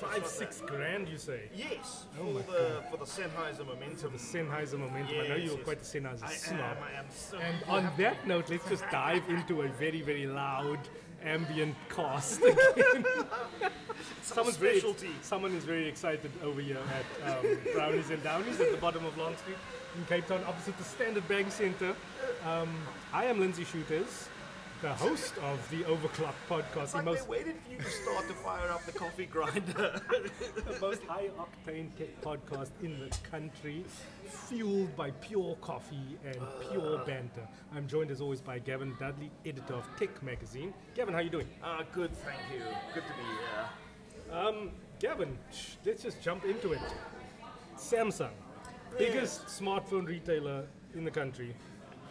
Five, six bad. grand, you say? Yes, Oh for the for the Sennheiser Momentum. The Sennheiser Momentum. I know you're yes. quite a Sennheiser I snob. am. I am. So And on that note, let's just dive into a very, very loud ambient cast again. Someone's very, someone is very excited over here at um, Brownies and Downies at the bottom of Long Street in Cape Town, opposite the Standard Bank Centre. Um, I am Lindsey Schutters, the host of the Overclock podcast, It's the like most, they waited for you to start to fire up the coffee grinder. the most high octane tech podcast in the country, fueled by pure coffee and pure banter. I'm joined as always by Gavin Dudley, editor of Tech Magazine. Gavin, how are you doing? Ah, good, thank you. Good to be here. Um, Gavin, sh- let's just jump into it. Samsung, biggest smartphone retailer in the country.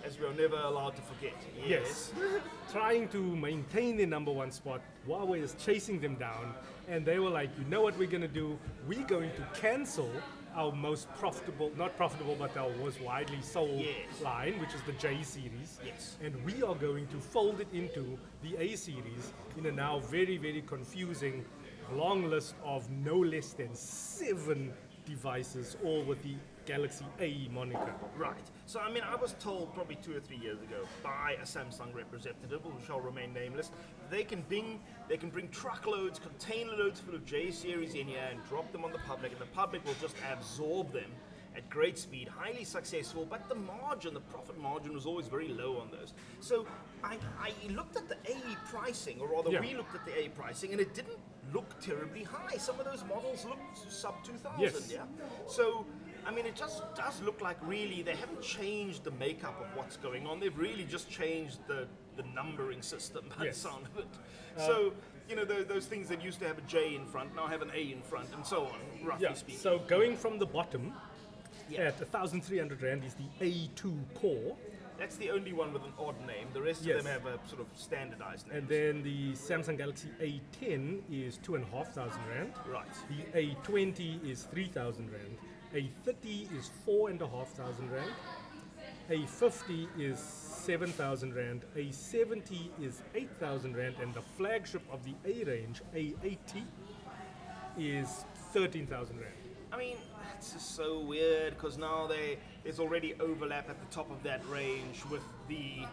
As we are never allowed to forget. Yes. Trying to maintain their number one spot. Huawei is chasing them down. And they were like, you know what we're going to do? We're going to cancel our most profitable, not profitable, but our most widely sold Yes. line, which is the J series. Yes. And we are going to fold it into the A series in a now very, very confusing long list of no less than seven devices, all with the Galaxy A moniker. Right. So, I mean, I was told probably two or three years ago by a Samsung representative, who shall remain nameless, they can bring they can bring truckloads, container loads full of J series in here and drop them on the public, and the public will just absorb them at great speed, highly successful. But the margin, the profit margin, was always very low on those. So, I, I looked at the A pricing, or rather, Yeah. we looked at the A pricing, and it didn't look terribly high. Some of those models looked sub 2000. Yes. Yeah. So, I mean, it just does look like really they haven't changed the makeup of what's going on. They've really just changed the, the numbering system by Yes. the sound of it. Uh, so, you know, those, those things that used to have a J in front now have an A in front, and so on, roughly Yeah, speaking. so going from the bottom Yeah. at 1,300 Rand is the A2 core, That's the only one with an odd name. The rest Yes. of them have a sort of standardized name. and then the Samsung Galaxy A10 is 2,500 Rand. right. The A20 is 3,000 Rand. A30 is 4,500 Rand. A50 is 7,000 Rand. A70 is 8,000 Rand. And the flagship of the A range, A80, is 13,000 Rand. I mean, that's just so weird because now they there's already overlap at the top of that range with the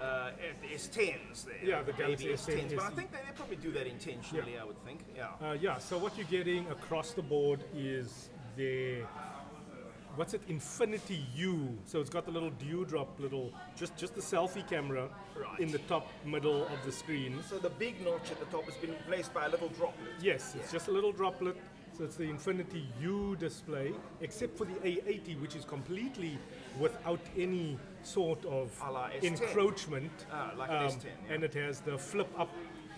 uh, S10s there. Yeah, the Galaxy S10 S10s. But I think they, they probably do that intentionally. I would think. Yeah. Uh, yeah, so what you're getting across the board is the what's it infinity u so it's got the little dewdrop little just just the selfie camera Right. in the top middle of the screen So the big notch at the top has been replaced by a little droplet. yes it's just a little droplet so it's the infinity u display except for the a80 which is completely without any sort of A la S10. encroachment Ah, like an S10, yeah. and it has the flip up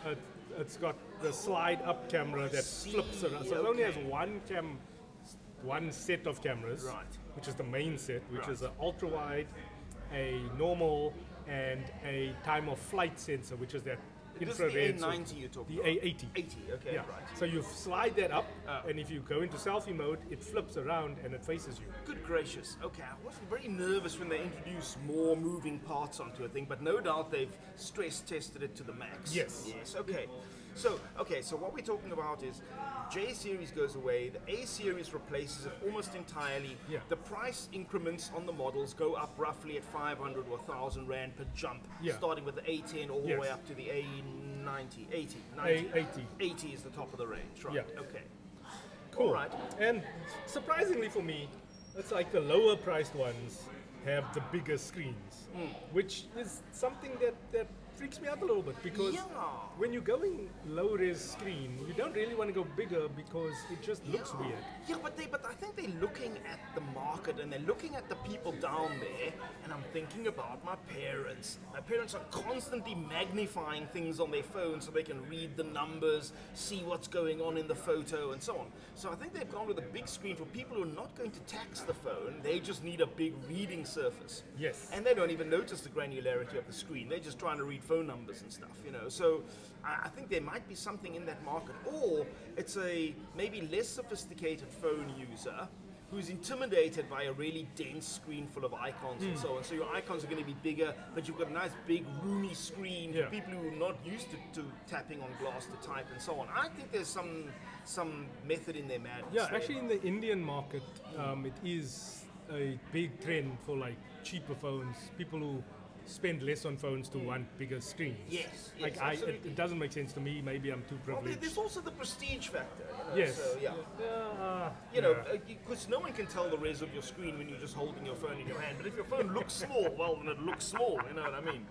uh, it's got the slide up camera that flips around so it only has one cam one set of cameras Right. which is the main set which Right. is an ultra wide a normal and a time of flight sensor which is that This is the infrared A90 you're talking the about. A80 80, okay, yeah. right. So you slide that up, Ah. and if you go into selfie mode, it flips around and it faces you. Good gracious. Okay, I was very nervous when they introduced more moving parts onto a thing, but no doubt they've stress tested it to the max. Yes. Yes. Okay. So okay, so what we're talking about is J series goes away, the A series replaces it almost entirely. Yeah. The price increments on the models go up roughly at 500 or 1000 rand per jump, Yeah. starting with the A10 all the way up to the A90, 80, 90. A80. 80 is the top of the range, right? Yeah. Okay. Cool. All right. And surprisingly for me, it's like the lower priced ones have the bigger screens, Hmm. which is something that, that freaks me out a little bit because Yeah. when you're going low res screen, you don't really want to go bigger because it just looks Yeah. weird. Yeah, but they but I think they're looking at the market and they're looking at the people down there and I'm thinking about my parents. My parents are constantly magnifying things on their phone so they can read the numbers, see what's going on in the photo and so on. So I think they've gone with a big screen for people who are not going to tax the phone. They just need a big reading surface. Yes. And they don't even notice the granularity of the screen. They're just trying to read phone numbers and stuff, you know. So I think there might be something in that market, or it's a maybe less sophisticated phone user who's intimidated by a really dense screen full of icons and so on. So your icons are going to be bigger, but you've got a nice big roomy screen Yeah. for people who are not used to, to tapping on glass to type and so on. I think there's some some method in their madness. Yeah, there. actually, in the Indian market, um, it is a big trend for like cheaper phones. People who spend less on phones to want bigger screens. Yes, like I, it, it doesn't make sense to me. Maybe I'm too Well, privileged. there's also the prestige factor. You know, yes. So, yeah. Yeah, uh, You know, yeah. because no one can tell the res of your screen when you're just holding your phone in your hand. But if your phone looks small, well, then it looks small. You know what I mean?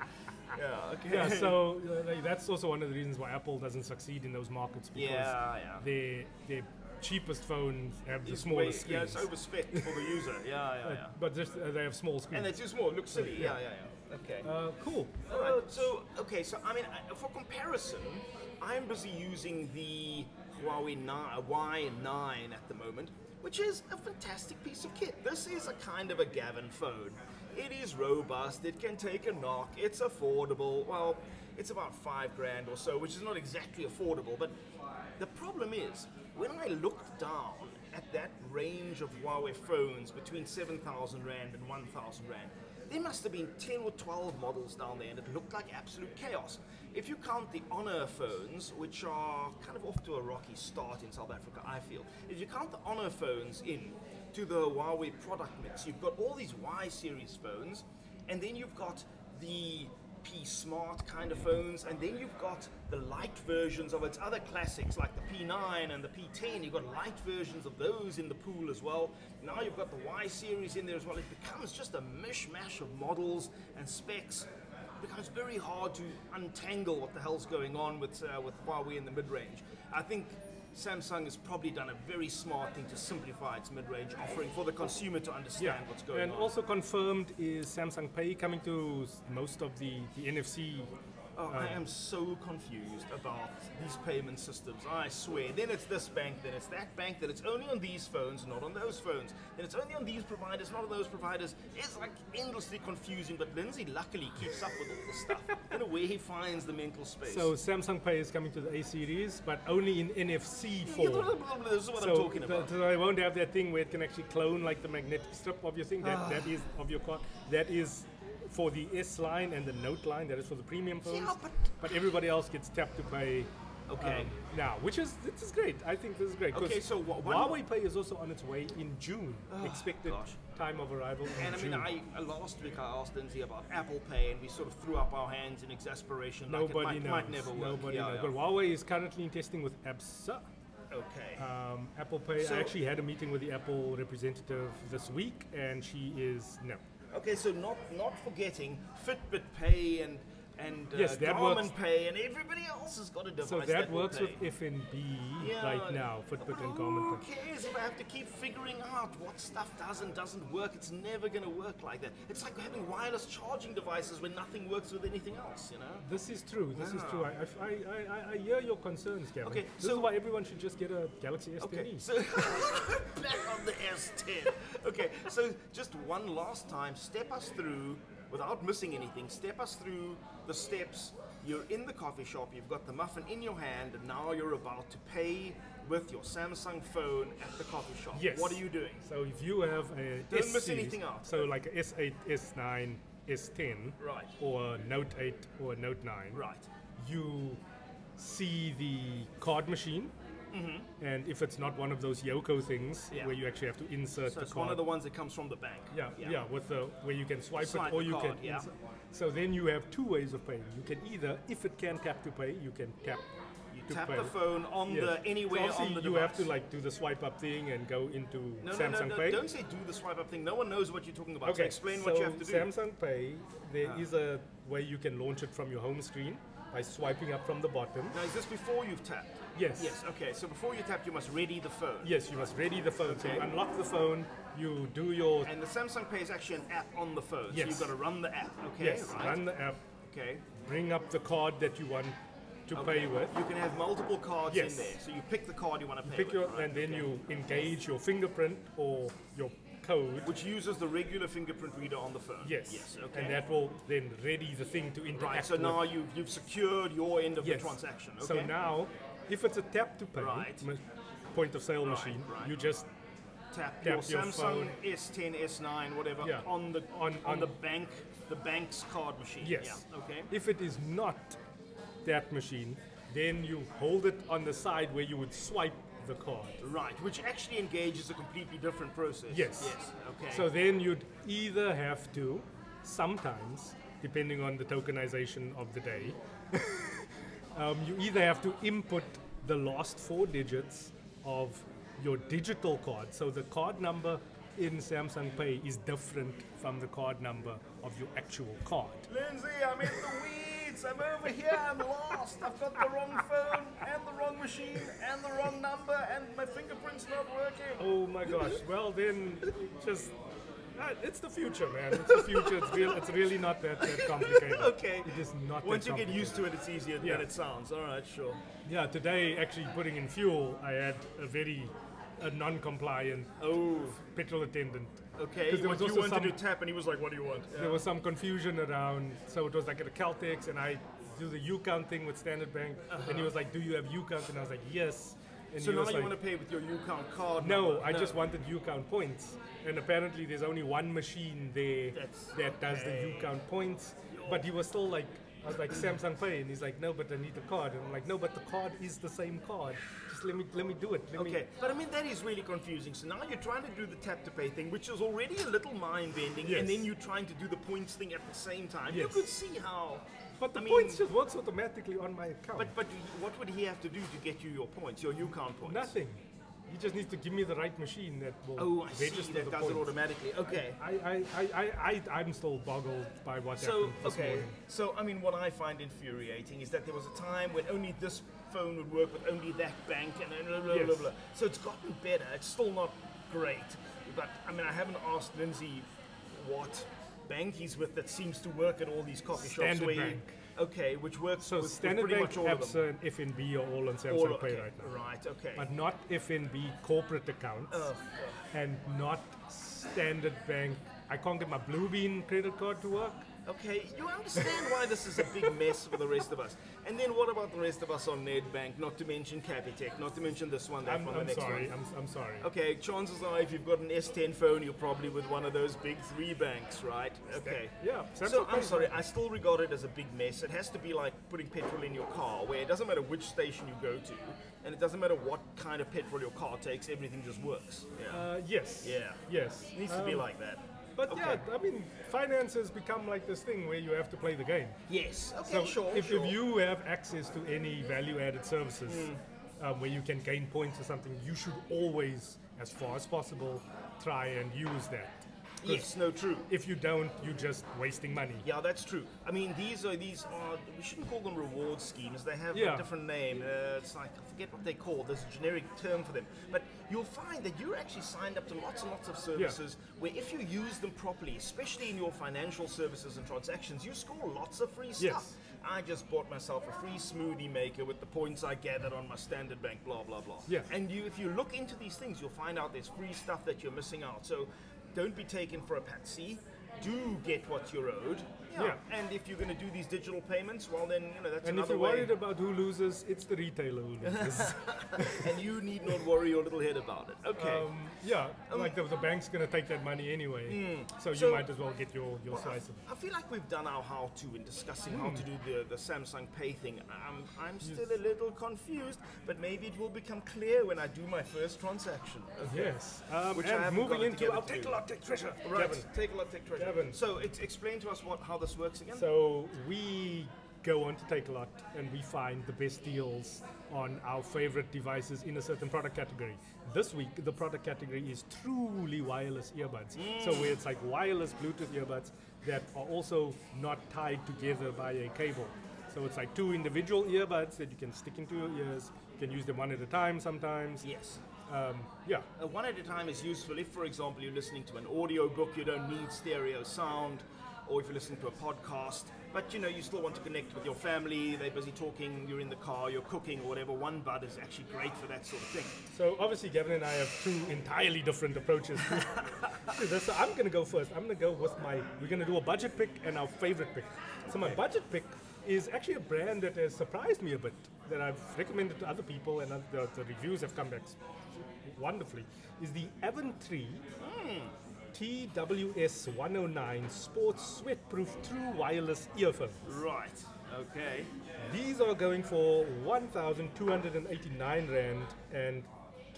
Yeah. Okay. yeah, so uh, like, that's also one of the reasons why Apple doesn't succeed in those markets because Yeah, yeah. their their cheapest phones have the It's smallest way- Yeah, screens. it's overspec for the user. Yeah, yeah, But- yeah. But just, uh, they have small screens. And they're too small. It looks silly. Yeah, yeah, yeah. Okay. uh, cool. All right. So, okay. So, I mean, I- for comparison, I'm busy using the Huawei ni- Y9 at the moment, which is a fantastic piece of kit. This is a kind of a Gavin phone. It is robust. It can take a knock. It's affordable. Well, it's about five grand or so, which is not exactly affordable. But the problem is, when I looked down at that range of Huawei phones between 7,000 Rand and 1,000 Rand, there must have been 10 or 12 models down there, and it looked like absolute chaos. If you count the Honor phones, which are kind of off to a rocky start in South Africa, I feel, if you count the Honor phones in to the Huawei product mix, you've got all these Y series phones, and then you've got the P Smart kind of phones, and then you've got the light versions of its other classics like the P9 and the P10. You've got light versions of those in the pool as well. Now you've got the Y series in there as well. It becomes just a mishmash of models and specs. It becomes very hard to untangle what the hell's going on with uh, with Huawei in the mid range. I think Samsung has probably done a very smart thing to simplify its mid range offering for the consumer to understand Yeah, what's going and on. And also confirmed is Samsung Pay coming to most of the, the NFC. Oh, I oh. am so confused about these payment systems. I swear. Then it's this bank, then it's that bank, then it's only on these phones, not on those phones. Then it's only on these providers, not on those providers. It's like endlessly confusing, but Lindsey luckily keeps up with all this stuff. I don't know where he finds the mental space. So Samsung Pay is coming to the A series, but only in NFC form. blah, this is what so I'm talking the- about. so they won't have that thing where it can actually clone like the magnetic strip of your thing. That, ah. that is of your card. That is for the S line and the Note line. That is for the premium phones. Yeah, but- but everybody else gets tap to pay. Okay. um, now, which is this is great. I think this is great. Okay, so wha- one- Huawei Pay is also on its way in June. Expected gosh. time of arrival in And I June. mean, I uh, last week I asked Lindsey about Apple Pay, and we sort of threw up our hands in exasperation. like Nobody it might, knows. might never work. Nobody Yeah, knows. yeah. But Huawei is currently in testing with ABSA. Okay. Um, Apple Pay. So- I actually had a meeting with the Apple representative this week, and she is no. Okay, so not not forgetting Fitbit Pay and and uh, Yes, that Garmin works. Pay and everybody else has got a device So that will works with FNB Yeah, right now, Fitbit and Who Garmin. Pay. cares if I have to keep figuring out what stuff does and doesn't work? It's never going to work like that. It's like having wireless charging devices when nothing works with anything else, you know? This is true. This is true. I, I, I, I, I hear your concerns, Gavin. Okay, this so- is why everyone should just get a Galaxy S10e. Okay, so back on the S10. Okay, so just one last time, step us through without missing anything. Step us through the steps. You're in the coffee shop. You've got the muffin in your hand, and now you're about to pay with your Samsung phone at the coffee shop. Yes. What are you doing? So if you have a Don't S miss anything out. So like a S8, S9, S10, Right. or Note 8 or Note 9, Right. you see the card machine. And if it's not one of those Yoco things Mm-hmm. Yeah. where you actually have to insert So the it's card, one of the ones that comes from the bank. Yeah, yeah, with the where you can swipe, Swipe it or you card, can. yeah. insert- So then you have two ways of paying. You can either, if it can tap to pay, you can tap. You tap pay. the phone on Yes. the anywhere so on the you device. have to like do the swipe up thing and go into No, Samsung no, no, Pay. Don't say do the swipe up thing. No one knows what you're talking about. So explain so what you have to do. Samsung Pay, there is Ah. a way you can launch it from your home screen by swiping up from the bottom. Now, is this before you've tapped? Yes. Yes, okay. So before you tap, you must ready the phone. Yes, you must ready the phone. So you Okay. unlock the phone, you do your And the Samsung Pay is actually an app on the phone. So you've got to run the app, okay? yes, right? run the app, Okay. bring up the card that you want to okay. pay with. You can have multiple cards Yes. in there. So you pick the card you want to pay Pick with. your right? and then Okay. you engage your fingerprint or your code. Which uses the regular fingerprint reader on the phone. Yes. Yes, okay. And that will then ready the thing to interact. right, so with. now you've, you've secured your end of yes. the transaction. Okay. So now, if it's a tap to pay Right. ma- point of sale Right, machine, right. you just tap, your Tap your Samsung phone. S10, S9, whatever, Yeah. on the On- on, on- the bank, the bank's card machine. Yes. Yeah. Okay. If it is not that machine, then you hold it on the side where you would swipe the card. Right, which actually engages a completely different process. Yes. Yes. Okay. So then you'd either have to, sometimes, depending on the tokenization of the day, um, you either have to input the last four digits of your digital card. So the card number in Samsung Pay is different from the card number of your actual card. Lindsey, I'm in the weeds. I'm over here. I'm lost. I've got the wrong phone and the wrong machine and the wrong number and my fingerprint's not working. Oh my gosh. Well, then just. Uh, it's the future, man. It's the future. It's real. It's really not that, that complicated. Okay. It is not. Once you get used to it, it's easier Yeah. than it sounds. All right, sure. Yeah, today actually putting in fuel, I had a very a non-compliant Oh, petrol attendant. okay. there What was you also wanted some- to tap, and he was like, "What do you want?" There was some confusion around, so it was like at a Caltex, and I do the UCount thing with Standard Bank, and he was like, "Do you have UCount?" And I was like, "Yes." And So now you like, want to pay with your UCount card? No, number. I just wanted UCount points, and apparently there's only one machine there That's that does the okay. U-count points. But he was still like, I was like Samsung Pay, and he's like, no, but I need the card, and I'm like, no, but the card is the same card. Just let me let me do it. Let me Okay, but I mean that is really confusing. So now you're trying to do the tap to pay thing, which is already a little mind bending, Yes. and then you're trying to do the points thing at the same time. You could see how. But the I mean, points just works automatically on my account. But but what would he have to do to get you your points, your UCount points? Nothing. He just needs to give me the right machine that will Oh, I see. register That the does points. it automatically. Okay. I, I, I, I, I, I'm still boggled by what So happened this okay, morning. so I mean, what I find infuriating is that there was a time when only this phone would work with only that bank, and blah blah blah. Blah. So it's gotten better. It's still not great, but I mean, I haven't asked Lindsey what bank he's with that seems to work at all these coffee shops. Standard you- Bank. okay, which works So with, with Standard pretty Bank, much all of them. ABSA, and FNB are all on Samsung All, Pay right now. Right. Okay. But not FNB corporate accounts Ugh, and not Standard Bank. I can't get my Bluebeam credit card to work. Okay, you understand why this is a big mess for the rest of us. And then what about the rest of us on Nedbank? Not to mention Capitec, not to mention this one, that I'm, one, I'm next sorry. one. I'm, I'm sorry. Okay, chances are if you've got an S10 phone, you're probably with one of those big three banks, right? Okay. Yeah, So I'm sorry, I still regard it as a big mess. It has to be like putting petrol in your car, where it doesn't matter which station you go to, and it doesn't matter what kind of petrol your car takes, everything just works. Yeah. Uh, yes. Yeah. Yes. it needs to be Um, like that. But okay. yeah, I mean, finance has become like this thing where you have to play the game. Yes. Okay, So sure. if, sure. if you have access to any value-added services Hmm. um, where you can gain points or something, you should always, as far as possible, try and use that. 'Cause Yes, no, true. If you don't, you're just wasting money. Yeah, that's true. I mean, these are these are we shouldn't call them reward schemes. They have Yeah. a different name. Uh, it's like I forget what they call. There's a generic term for them. But you'll find that you're actually signed up to lots and lots of services where if you use them properly, especially in your financial services and transactions, you score lots of free stuff. Yes. I just bought myself a free smoothie maker with the points I gathered on my standard bank, blah blah blah. Yeah. And you, if you look into these things, you'll find out there's free stuff that you're missing out. So don't be taken for a patsy. Do get what you're owed. Yeah. And if you're going to do these digital payments, well then you know that's And if another you're way. worried about who loses, it's the retailer who loses. and you need not worry your little head about it. Okay. um, yeah, like the, the bank's going to take that money anyway. So, Hmm. So- you might as well get your, your slice of it. I feel like we've done our how-to in discussing how Hmm. to do the, the Samsung Pay thing. I'm, I'm still a little confused, but maybe it will become clear when I do my first transaction. Okay. Yes. Um, Which I and haven't moving into our take a lot, Tech Treasure. Right. Gavin. Take a lot, Tech Treasure. Gavin. So it's, explain to us what how this works again. So we go on to Takealot and we find the best deals on our favorite devices in a certain product category. This week, the product category is truly wireless earbuds. So where it's like wireless Bluetooth earbuds that are also not tied together by a cable. So it's like two individual earbuds that you can stick into your ears. You can use them one at a time sometimes. yes. Um, yeah. Uh, one at a time is useful if, for example, you're listening to an audio book, you don't need stereo sound, or if you're listening to a podcast, but you know, you still want to connect with your family, they're busy talking, you're in the car, you're cooking, or whatever. One bud is actually great for that sort of thing. So obviously, Gavin and I have two entirely different approaches to this. So I'm gonna go first. I'm gonna go with my. We're gonna do a budget pick and our favorite pick. So my budget pick is actually a brand that has surprised me a bit that I've recommended to other people, and the, the reviews have come back wonderfully, is the Avantree TWS 109 Sports Sweatproof True Wireless Earphones. Right. Okay. These are going for 1,289 Rand and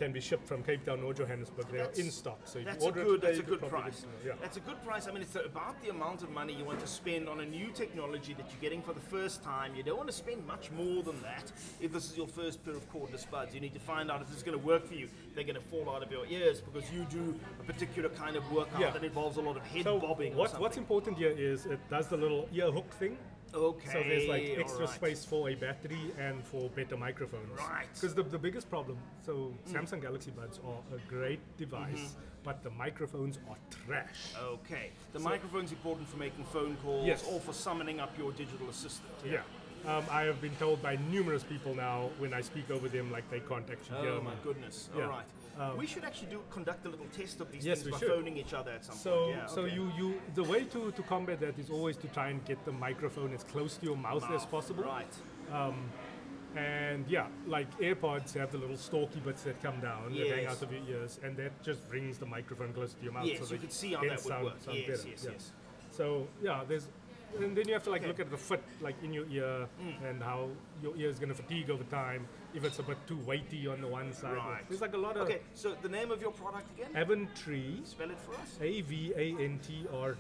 can be shipped from Cape Town or Johannesburg. They are in stock. So That's you a good. That's a good price. Yeah. That's a good price. I mean, it's about the amount of money you want to spend on a new technology that you're getting for the first time. You don't want to spend much more than that if this is your first pair of cordless buds. You need to find out if this is going to work for you. They're going to fall out of your ears because you do a particular kind of workout Yeah. that involves a lot of head So bobbing. what, what's important here is it does the little ear hook thing. Okay. So there's like extra alright. space for a battery and for better microphones. Right. Because the, the biggest problem, so Samsung Galaxy Buds are a great device, Mm-hmm. but the microphones are trash. Okay. The microphone's important for making phone calls Yes. or for summoning up your digital assistant. Yeah. Um, I have been told by numerous people now when I speak over them, like they can't actually hear me. Oh my goodness! Yeah. All right, we should actually do conduct a little test of these Yes, things by should. phoning each other at some So, point. Yeah, so okay. you, you, the way to, to combat that is always to try and get the microphone as close to your mouth, as possible. Right. Um, and yeah, like AirPods have the little stalky bits that come down that hang out of your ears, and that just brings the microphone close to your mouth. Yes, so you can see how that would sound, work. sound Yes, better. yes, yeah. yes. So yeah, there's, and then you have to like Okay. look at the fit, like in your ear, Mm. and how your ear is going to fatigue over time. If it's a bit too weighty on the one side, Right. there's like a lot of Okay, so the name of your product again? Avantree, Spell it for us. A V A N T R E.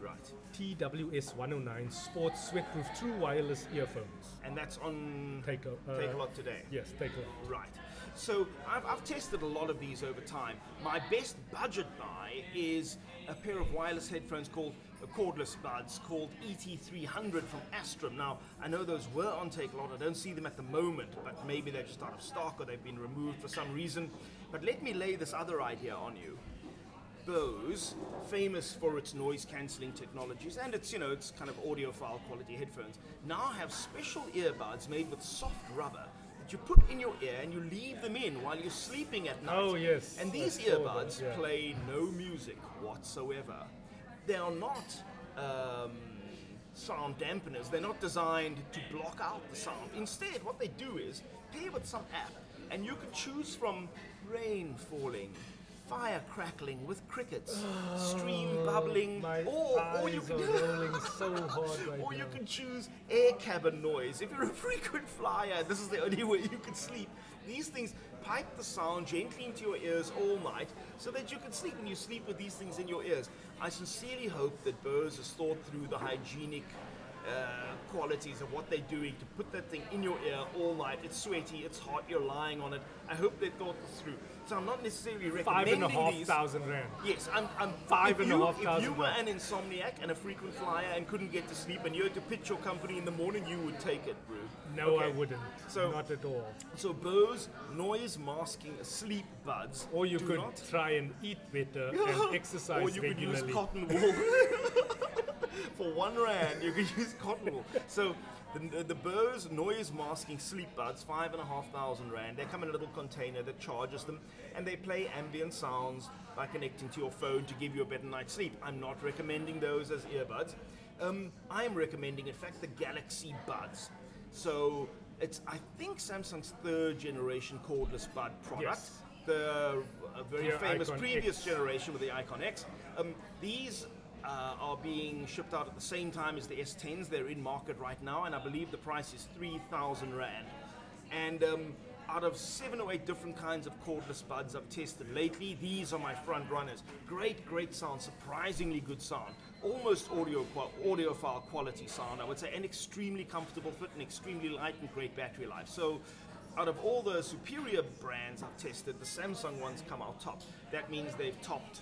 Right. TWS 109 sports sweatproof true wireless earphones. And that's on Take a uh, Takealot today. Yes, Takealot. Right. So I've, I've tested a lot of these over time. My best budget buy is a pair of wireless headphones called cordless buds called ET300 from Astrum. Now I know those were on Takealot. I don't see them at the moment, but maybe they're just out of stock or they've been removed for some reason. But let me lay this other idea on you. Bose, famous for its noise cancelling technologies and its, you know, its kind of audiophile quality headphones, now have special earbuds made with soft rubber that you put in your ear and you leave them in while you're sleeping at night. Oh, yes, And these earbuds that, yeah. play no music whatsoever. They are not um, sound dampeners. They're not designed to block out the sound. Instead, what they do is pair with some app, and you can choose from rain falling, fire crackling with crickets, stream bubbling, Oh, or, or you can so hard right or you can choose air cabin noise. If you're a frequent flyer, this is the only way you can sleep. These things pipe the sound gently into your ears all night so that you can sleep and you sleep with these things in your ears. I sincerely hope that Bose has thought through the hygienic uh, qualities of what they're doing to put that thing in your ear all night. It's sweaty, it's hot, you're lying on it. I hope they thought this through. So I'm not necessarily Five recommending and a half these. thousand rand. Yes, I'm. I'm Five and a you, half If you were an insomniac and a frequent flyer and couldn't get to sleep, and you had to pitch your company in the morning, you would take it, bro. No, I wouldn't. So- not at all. So Bose noise masking sleep buds. Or you could try and eat better and exercise or you could regularly. use cotton wool. For one rand, you could use cotton wool. So the, the Bose noise masking sleep buds, five and a half thousand rand. They come in a little container that charges them, and they play ambient sounds by connecting to your phone to give you a better night's sleep. I'm not recommending those as earbuds. Um, I am recommending, in fact, the Galaxy Buds. So it's, I think, Samsung's third generation cordless bud product Yes. the uh, very famous Icon previous X. generation with the Icon X. Um, these uh, are being shipped out at the same time as the S10s. They're in market right now, and I believe the price is 3,000 Rand. And um, out of seven or eight different kinds of cordless buds I've tested lately, these are my front runners. Great, great sound, surprisingly good sound. Almost audio audiophile quality sound, I would say, and extremely comfortable fit and extremely light and great battery life. So out of all the superior brands I've tested, the Samsung ones come out top. That means they've topped,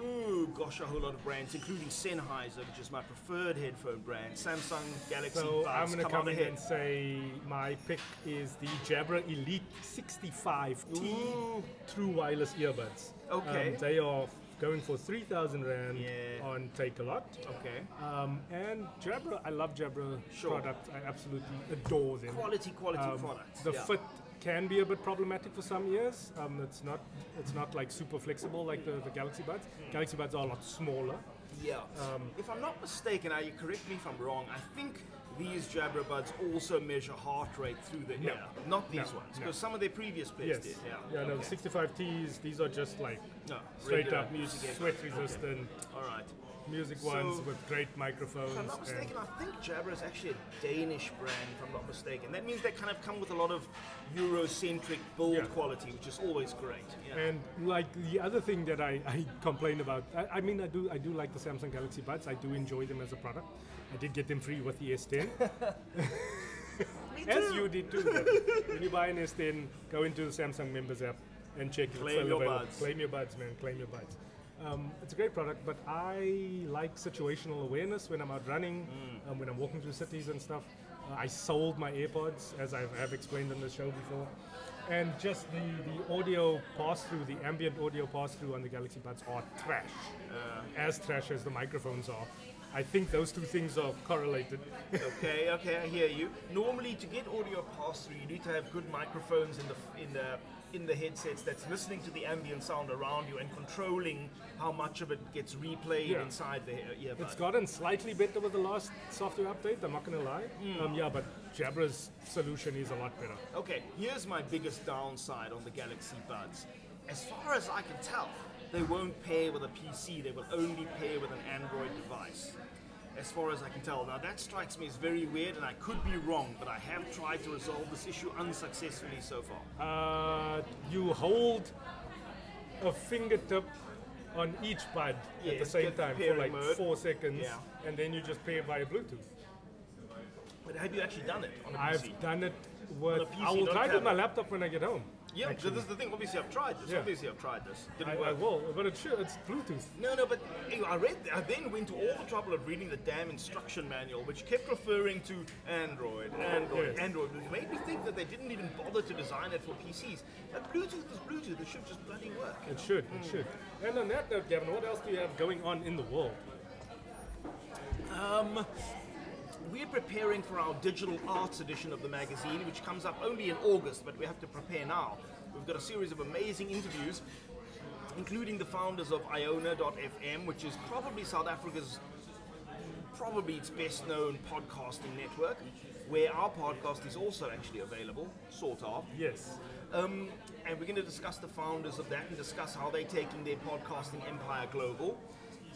ooh, gosh, a whole lot of brands, including Sennheiser, which is my preferred headphone brand. Samsung Galaxy So I'm going to come come in ahead. and say my pick is the Jabra Elite 65T Ooh. True Wireless Earbuds. Okay. Um, they are going for 3,000 Rand Yeah. on Takealot. Okay. Um, and Jabra, I love Jabra Sure. products. I absolutely adore them. Quality, quality Um, products. The yeah. fit can be a bit problematic for some ears. Um, it's not it's not like super flexible like the, the Galaxy Buds. Hmm. Galaxy Buds are a lot smaller. Yeah. Um, if I'm not mistaken, now you correct me if I'm wrong, I think these Jabra buds also measure heart rate through the No. ear. Not these No, ones, no. because some of their previous pairs Yes. did. Yeah. Yeah, no, okay. 65Ts, these are just like No, straight up music sweat Okay. resistant All right. Music So- ones with great microphones. If I'm not mistaken, I think Jabra is actually a Danish brand, if I'm not mistaken. That means they kind of come with a lot of Eurocentric build Yeah. quality, which is always great. Yeah. And like the other thing that I, I complain about, I, I mean, I do I do like the Samsung Galaxy Buds. I do enjoy them as a product. I did get them free with the S10, Me as you did too. When you buy an S10, go into the Samsung members app and check Claim your available. buds. Claim your buds, man. Claim your buds. Um, it's a great product, but I like situational awareness when I'm out running, Mm. um, when I'm walking through cities and stuff. Uh, I sold my AirPods, as I have explained on the show before. And just the, the audio pass through, the ambient audio pass through on the Galaxy Buds are trash. as trash as the microphones are. I think those two things are correlated. Okay, okay, I hear you. Normally, to get audio pass through, you need to have good microphones in the in the in the headsets that's listening to the ambient sound around you and controlling how much of it gets replayed Yeah. inside the ear- earbud. It's gotten slightly better with the last software update, I'm not gonna lie. Um, yeah, but Jabra's solution is a lot better. Okay, here's my biggest downside on the Galaxy Buds. As far as I can tell, they won't pair with a PC, they will only pair with an Android device. As far as I can tell. Now that strikes me as very weird and I could be wrong, but I have tried to resolve this issue unsuccessfully so far. Uh, you hold a fingertip on each bud at the same time for like mode. four seconds, Yeah. and then you just pair via Bluetooth. But have you actually done it on a I've done it with. a PC, I will try it with my laptop when I get home. Yeah, so actually. this is the thing. Obviously, I've tried this. Yeah. Obviously, I've tried this. Didn't I, I work. will, but it's it's Bluetooth. No, no, but I read. I then went to all the trouble of reading the damn instruction manual, which kept referring to Android, Android, Yes. Android. which made me think that they didn't even bother to design it for PCs. But Bluetooth is Bluetooth. It should just bloody work. It should, it should. And on that note, Gavin, what else do you have going on in the world? Um, we're preparing for our digital arts edition of the magazine, which comes up only in August, but we have to prepare now. We've got a series of amazing interviews, including the founders of iono.fm, which is probably South Africa's probably its best known podcasting network, where our podcast is also actually available, sort of. Yes. Um, and we're going to discuss the founders of that and discuss how they're taking their podcasting empire global.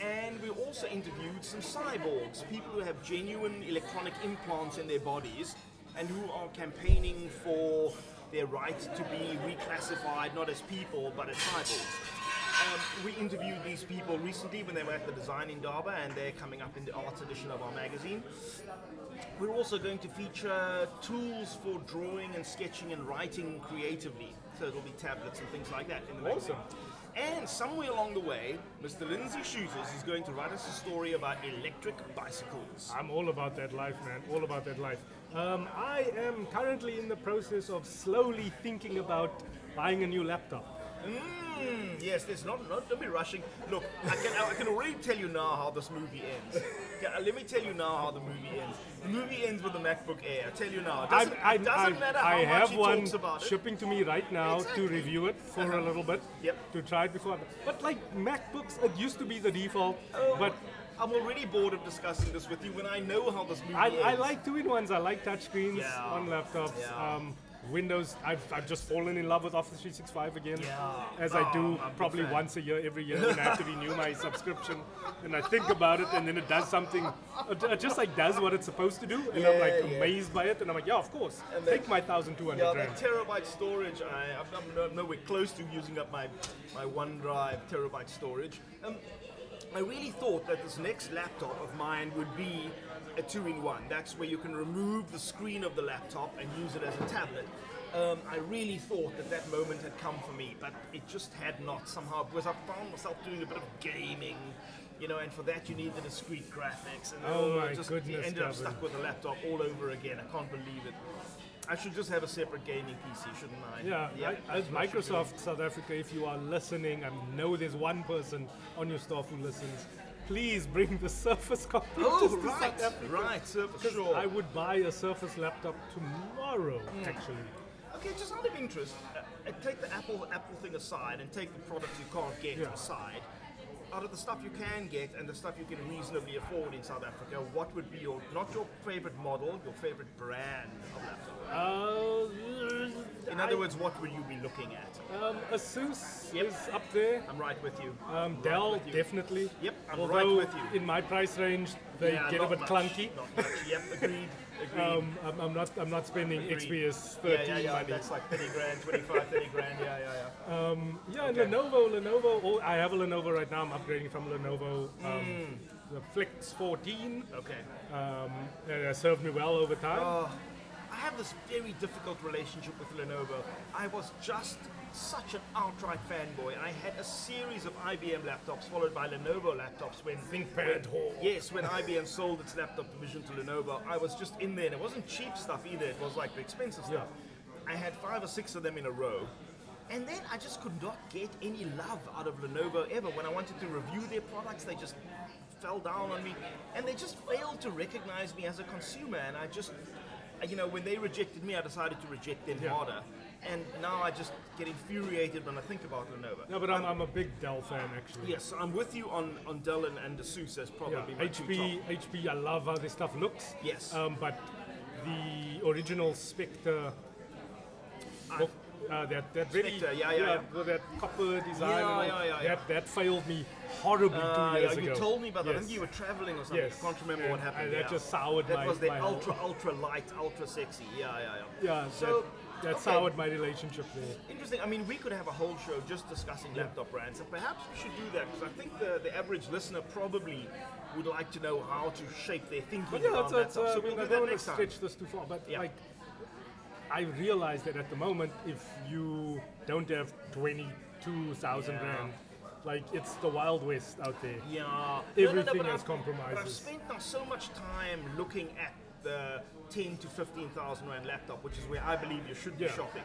And we also interviewed some cyborgs, people who have genuine electronic implants in their bodies and who are campaigning for their right to be reclassified not as people but as cyborgs. Um, we interviewed these people recently when they were at the Design in Indaba and they're coming up in the arts edition of our magazine. We're also going to feature tools for drawing and sketching and writing creatively. So it'll be tablets and things like that in the magazine. And somewhere along the way, Mr. Lindsey Schutters is going to write us a story about electric bicycles. I'm all about that life, man. All about that life. Um, I am currently in the process of slowly thinking about buying a new laptop. Mm, yes, there's not, not. Don't be rushing. Look, I can, I can already tell you now how this movie ends. Let me tell you now how the movie ends. The movie ends with the MacBook Air. I tell you now. It doesn't, I, it doesn't I- matter I how have much he one talks about it. shipping to me right now Exactly. to review it for a little bit. Yep. To try it before. But like MacBooks, it used to be the default. Oh, but I'm already bored of discussing this with you when I know how this movie I, ends. I like two-in-ones. I like touchscreens Yeah. on laptops. Yeah. Um, Windows. I've, I've just fallen in love with Office 365 again, Yeah. as Oh, I do I'm probably fan. once a year, every year when I have to renew my subscription. And I think about it, and then it does something. It just like does what it's supposed to do, and I'm like yeah. amazed by it. And I'm like, yeah, of course, And take my 1,200 Yeah, rand. terabyte storage, I, I'm, I'm nowhere close to using up my, my OneDrive terabyte storage. Um, I really thought that this next laptop of mine would be a two-in-one. That's where you can remove the screen of the laptop and use it as a tablet. Um, I really thought that that moment had come for me, but it just had not somehow because I found myself doing a bit of gaming, you know, and for that you need the discrete graphics. And Oh my just goodness, ended up stuck with the laptop all over again. I can't believe it. I should just have a separate gaming PC, shouldn't I? Yeah, Yep, I- as that's what I should do. Microsoft South Africa, if you are listening, I know there's one person on your staff who listens. Please bring the Surface computers Oh, to right, South Africa. right, Surface, sure. I would buy a Surface laptop tomorrow, actually. Okay, just out of interest, uh, uh, take the Apple Apple thing aside and take the products you can't get Yeah. aside. out of the stuff you can get and the stuff you can reasonably afford in South Africa, what would be your not your favorite model, your favorite brand of laptop? Uh, In other words, what would you be looking at? um, Asus Yep. is up there. I'm right with you. Um, right Dell, with you. definitely. Yep, I'm Although right with you. in my price range, they Yeah, get a bit much, clunky. Not much. Yep, agreed. Agreed. Um, I'm, I'm not. I'm not spending Agreed. XPS 13 yeah, yeah, yeah. money. That's like 30 grand, 25, 30 grand. Yeah, yeah, yeah. Um, yeah, Okay. Lenovo, Lenovo. I have a Lenovo right now. I'm upgrading from Lenovo. Um, Hmm. The Flex 14 Okay. um, served me well over time. Oh, I have this very difficult relationship with Lenovo. I was just such an outright fanboy, and I had a series of IBM laptops followed by Lenovo laptops when ThinkPad Hall. Yes, when IBM sold its laptop division to Lenovo, I was just in there, and it wasn't cheap stuff either. It was like the expensive stuff. I had five or six of them in a row. And then I just could not get any love out of Lenovo ever. When I wanted to review their products, they just fell down on me. And they just failed to recognize me as a consumer. And I just, you know, when they rejected me, I decided to reject them Yeah. harder. And now I just get infuriated when I think about Lenovo. No, but I'm, I'm a big Dell fan actually. Yes, I'm with you on, on Dell and, and Asus as Yeah, probably top. HP, HP, I love how this stuff looks. Yes. Um, but the original Spectre, book, uh, that that really, Spectre, yeah, yeah, yeah. that copper design, Yeah, all, yeah, yeah, yeah. that that failed me horribly Uh, two years yeah, ago. you told me about that. I think you were traveling or something. Yes. I can't remember And- what happened. that just soured That my- was the my whole- ultra, ultra light, ultra sexy. Yeah, yeah, yeah. Yeah, So, that, that okay. soured my relationship there. Interesting. I mean, we could have a whole show just discussing laptop brands, and perhaps we should do that because I think the, the average listener probably would like to know how to shape their thinking But yeah, around that's, laptops. uh, so we'll do don't that want to next time. stretch this too far, but like, I realize that at the moment, if you don't have 22,000 Yeah. rand, like it's the Wild West out there. Yeah, No, Everything no, no, but has I've- compromises. I've spent now so much time looking at the ten to fifteen thousand rand laptop, which is where I believe you should be Yeah. shopping.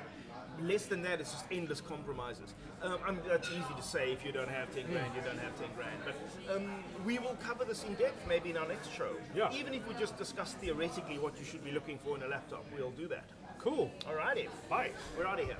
Less than that, it's just endless compromises. Um, I mean, that's easy to say if you don't have ten grand, you don't have ten grand. But um, we will cover this in depth maybe in our next show. Yeah. Even if we just discuss theoretically what you should be looking for in a laptop, we'll do that. Cool. Alrighty, Bye. we're out of here.